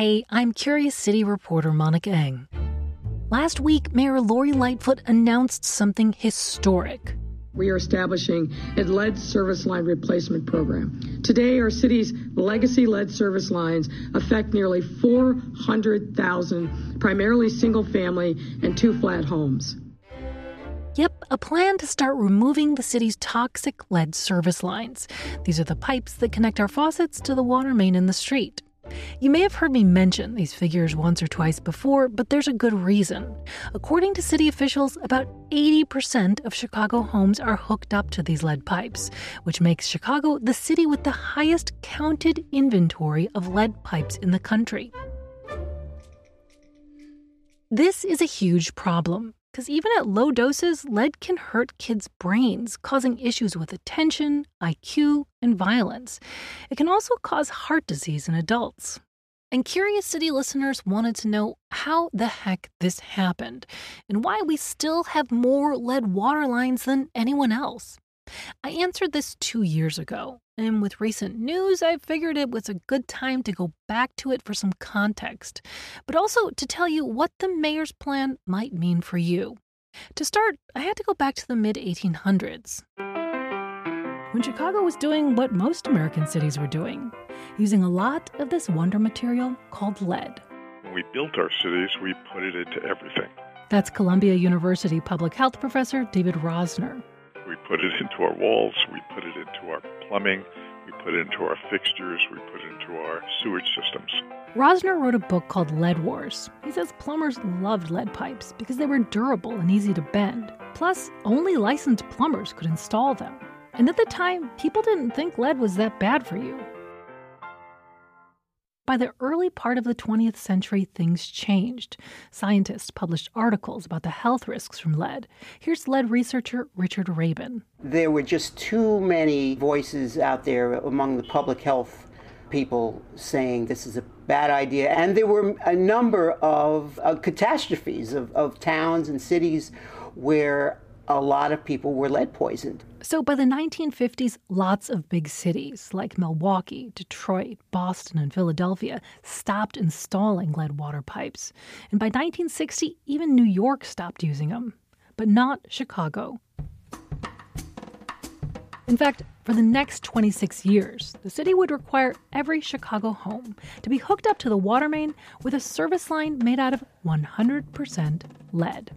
Hey, I'm Curious City reporter Monica Eng. Last week, Mayor Lori Lightfoot announced something historic. We are establishing a lead service line replacement program. Today, our city's legacy lead service lines affect nearly 400,000, primarily single family and two flat homes. Yep, a plan to start removing the city's toxic lead service lines. These are the pipes that connect our faucets to the water main in the street. You may have heard me mention these figures once or twice before, but there's a good reason. According to city officials, about 80% of Chicago homes are hooked up to these lead pipes, which makes Chicago the city with the highest counted inventory of lead pipes in the country. This is a huge problem because even at low doses, lead can hurt kids' brains, causing issues with attention, IQ, and violence. It can also cause heart disease in adults. And Curious City listeners wanted to know how the heck this happened and why we still have more lead water lines than anyone else. I answered this two years ago, and with recent news, I figured it was a good time to go back to it for some context, but also to tell you what the mayor's plan might mean for you. To start, I had to go back to the mid 1800s. When Chicago was doing what most American cities were doing, using a lot of this wonder material called lead. When we built our cities, we put it into everything. That's Columbia University public health professor David Rosner. We put it into our walls, we put it into our plumbing, we put it into our fixtures, we put it into our sewage systems. Rosner wrote a book called Lead Wars. He says plumbers loved lead pipes because they were durable and easy to bend. Plus, only licensed plumbers could install them. And at the time, people didn't think lead was that bad for you. By the early part of the 20th century, things changed. Scientists published articles about the health risks from lead. Here's lead researcher Richard Rabin. There were just too many voices out there among the public health people saying this is a bad idea. And there were a number of uh, catastrophes of, of towns and cities where a lot of people were lead poisoned. So by the 1950s, lots of big cities like Milwaukee, Detroit, Boston, and Philadelphia stopped installing lead water pipes. And by 1960, even New York stopped using them. But not Chicago. In fact, for the next 26 years, the city would require every Chicago home to be hooked up to the water main with a service line made out of 100% lead.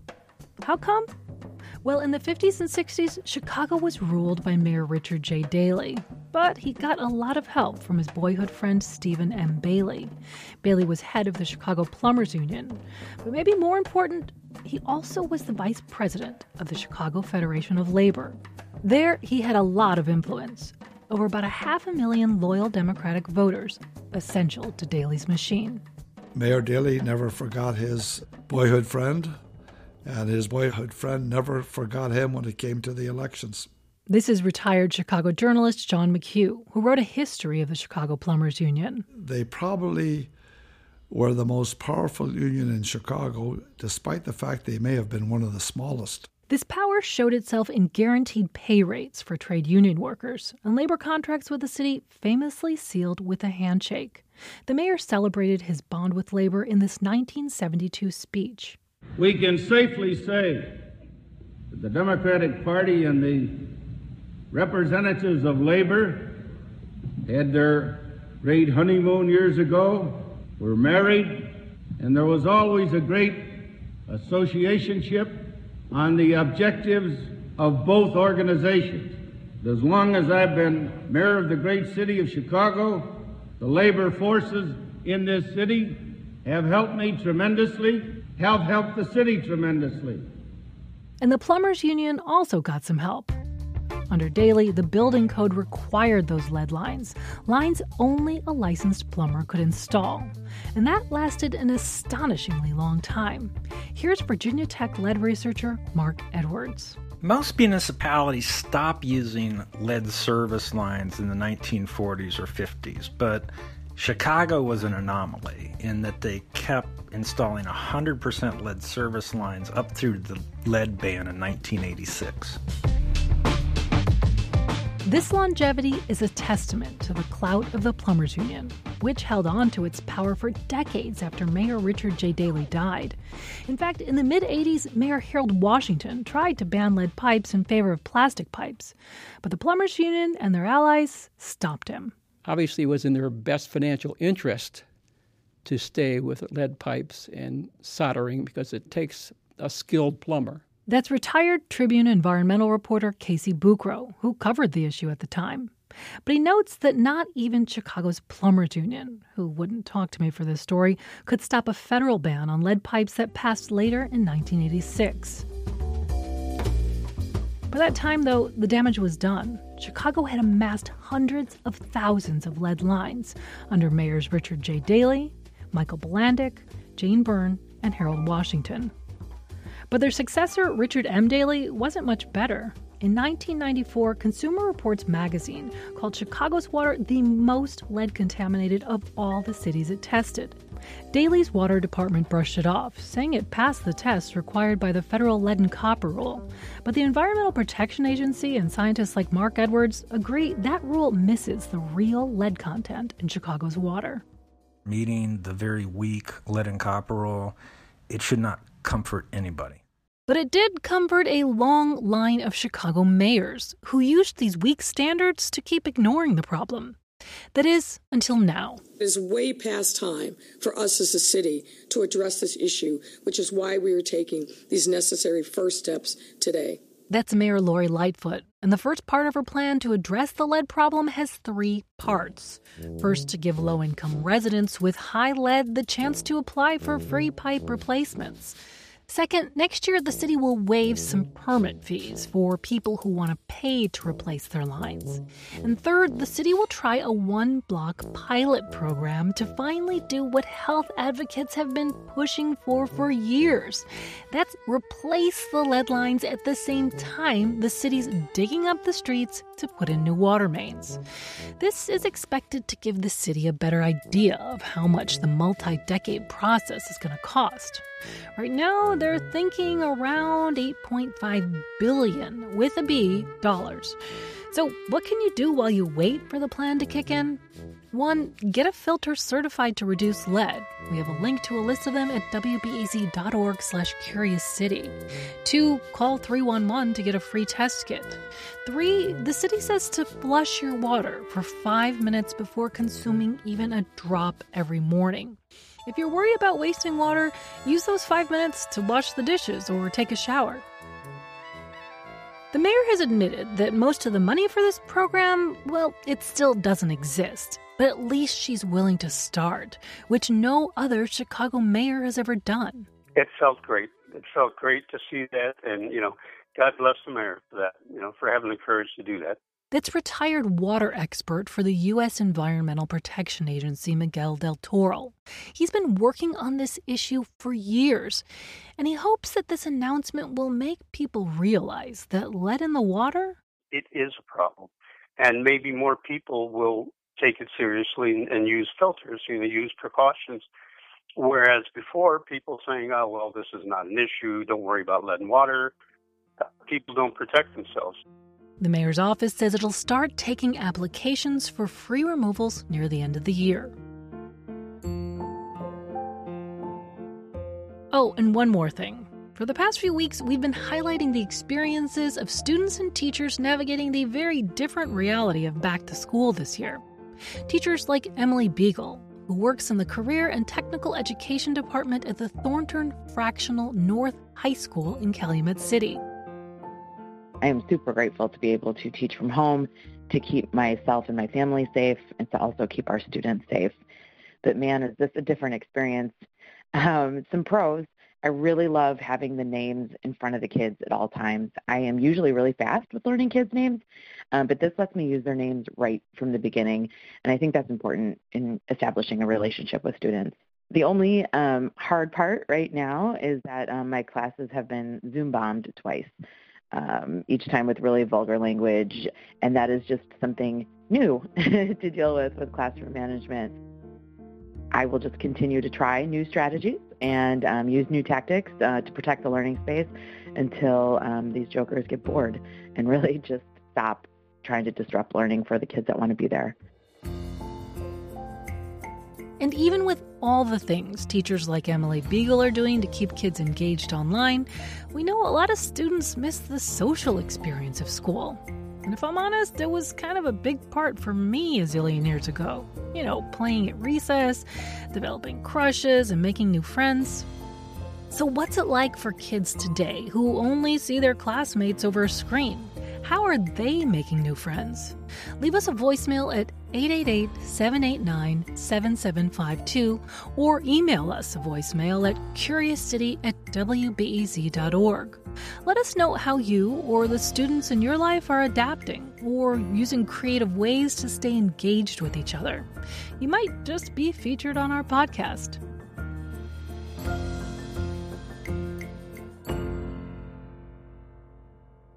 How come? Well, in the 50s and 60s, Chicago was ruled by Mayor Richard J. Daley, but he got a lot of help from his boyhood friend Stephen M. Bailey. Bailey was head of the Chicago Plumbers Union, but maybe more important, he also was the vice president of the Chicago Federation of Labor. There, he had a lot of influence over about a half a million loyal Democratic voters, essential to Daley's machine. Mayor Daley never forgot his boyhood friend, and his boyhood friend never forgot him when it came to the elections. This is retired Chicago journalist John McHugh, who wrote a history of the Chicago Plumbers Union. They probably were the most powerful union in Chicago, despite the fact they may have been one of the smallest. This power showed itself in guaranteed pay rates for trade union workers and labor contracts with the city famously sealed with a handshake. The mayor celebrated his bond with labor in this 1972 speech we can safely say that the Democratic Party and the representatives of labor had their great honeymoon years ago, were married, and there was always a great associationship on the objectives of both organizations. As long as I've been mayor of the great city of Chicago, the labor forces in this city have helped me tremendously have helped the city tremendously. And the plumbers union also got some help. Under Daley, the building code required those lead lines, lines only a licensed plumber could install. And that lasted an astonishingly long time. Here's Virginia Tech lead researcher Marc Edwards. Most municipalities stopped using lead service lines in the 1940s or 50s, but Chicago was an anomaly in that they kept installing 100% lead service lines up through the lead ban in 1986. This longevity is a testament to the clout of the Plumbers Union. which held on to its power for decades after Mayor Richard J. Daley died. In fact, in the mid 80s, Mayor Harold Washington tried to ban lead pipes in favor of plastic pipes, but the Plumbers Union and their allies stopped him. Obviously, it was in their best financial interest to stay with lead pipes and soldering because it takes a skilled plumber. That's retired Tribune environmental reporter Casey Bukro, who covered the issue at the time. But he notes that not even Chicago's Plumbers Union, who wouldn't talk to me for this story, could stop a federal ban on lead pipes that passed later in 1986. By that time, though, the damage was done. Chicago had amassed hundreds of thousands of lead lines under mayors Richard J. Daley, Michael Bilandic, Jane Byrne, and Harold Washington. But their successor, Richard M. Daley, wasn't much better. In 1994, Consumer Reports magazine called Chicago's water the most lead contaminated of all the cities it tested. Daley's water department brushed it off, saying it passed the tests required by the federal lead and copper rule. But the Environmental Protection Agency and scientists like Marc Edwards agree that rule misses the real lead content in Chicago's water. Meeting the very weak lead and copper rule, it should not comfort anybody. But it did comfort a long line of Chicago mayors who used these weak standards to keep ignoring the problem. That is, until now. It is way past time for us as a city to address this issue, which is why we are taking these necessary first steps today. That's Mayor Lori Lightfoot, and the first part of her plan to address the lead problem has three parts. First, to give low income residents with high lead the chance to apply for free pipe replacements. Second, next year the city will waive some permit fees for people who want to pay to replace their lines. And third, the city will try a one block pilot program to finally do what health advocates have been pushing for for years. That's replace the lead lines at the same time the city's digging up the streets to put in new water mains. This is expected to give the city a better idea of how much the multi decade process is going to cost. Right now, they're thinking around 8.5 billion with a B dollars. So, what can you do while you wait for the plan to kick in? One, get a filter certified to reduce lead. We have a link to a list of them at wbez.org slash curious city. Two, call 311 to get a free test kit. Three, the city says to flush your water for five minutes before consuming even a drop every morning. If you're worried about wasting water, use those five minutes to wash the dishes or take a shower. The mayor has admitted that most of the money for this program, well, it still doesn't exist. But at least she's willing to start, which no other Chicago mayor has ever done. It felt great. It felt great to see that, and, you know, God bless the mayor for that, you know, for having the courage to do that. That's retired water expert for the U.S. Environmental Protection Agency, Miguel del Toro. He's been working on this issue for years, and he hopes that this announcement will make people realize that lead in the water? It is a problem. And maybe more people will take it seriously and, and use filters, you know, use precautions. Whereas before, people saying, oh, well, this is not an issue, don't worry about lead in water, people don't protect themselves. The mayor's office says it'll start taking applications for free removals near the end of the year. Oh, and one more thing. For the past few weeks, we've been highlighting the experiences of students and teachers navigating the very different reality of back to school this year. Teachers like Emily Beagle, who works in the Career and Technical Education Department at the Thornton Fractional North High School in Calumet City. I am super grateful to be able to teach from home, to keep myself and my family safe, and to also keep our students safe. But man, is this a different experience? Um, some pros. I really love having the names in front of the kids at all times. I am usually really fast with learning kids' names, um, but this lets me use their names right from the beginning, and I think that's important in establishing a relationship with students. The only um, hard part right now is that um, my classes have been Zoom bombed twice um, each time with really vulgar language, and that is just something new to deal with with classroom management. I will just continue to try new strategies and um, use new tactics uh, to protect the learning space until um, these jokers get bored and really just stop trying to disrupt learning for the kids that want to be there. And even with all the things teachers like Emily Beagle are doing to keep kids engaged online, we know a lot of students miss the social experience of school. And if I'm honest, it was kind of a big part for me a zillion years ago. You know, playing at recess, developing crushes, and making new friends. So, what's it like for kids today who only see their classmates over a screen? How are they making new friends? Leave us a voicemail at 888 789 7752 or email us a voicemail at curiouscity at wbez.org. Let us know how you or the students in your life are adapting or using creative ways to stay engaged with each other. You might just be featured on our podcast.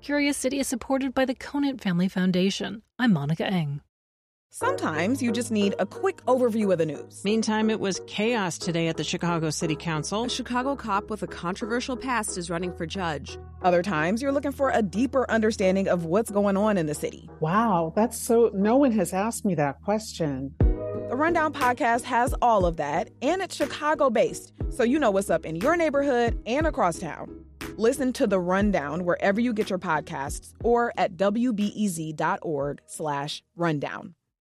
Curious City is supported by the Conant Family Foundation. I'm Monica Eng. Sometimes you just need a quick overview of the news. Meantime, it was chaos today at the Chicago City Council. A Chicago cop with a controversial past is running for judge. Other times, you're looking for a deeper understanding of what's going on in the city. Wow, that's so. No one has asked me that question. The Rundown podcast has all of that, and it's Chicago based, so you know what's up in your neighborhood and across town. Listen to The Rundown wherever you get your podcasts or at wbez.org slash rundown.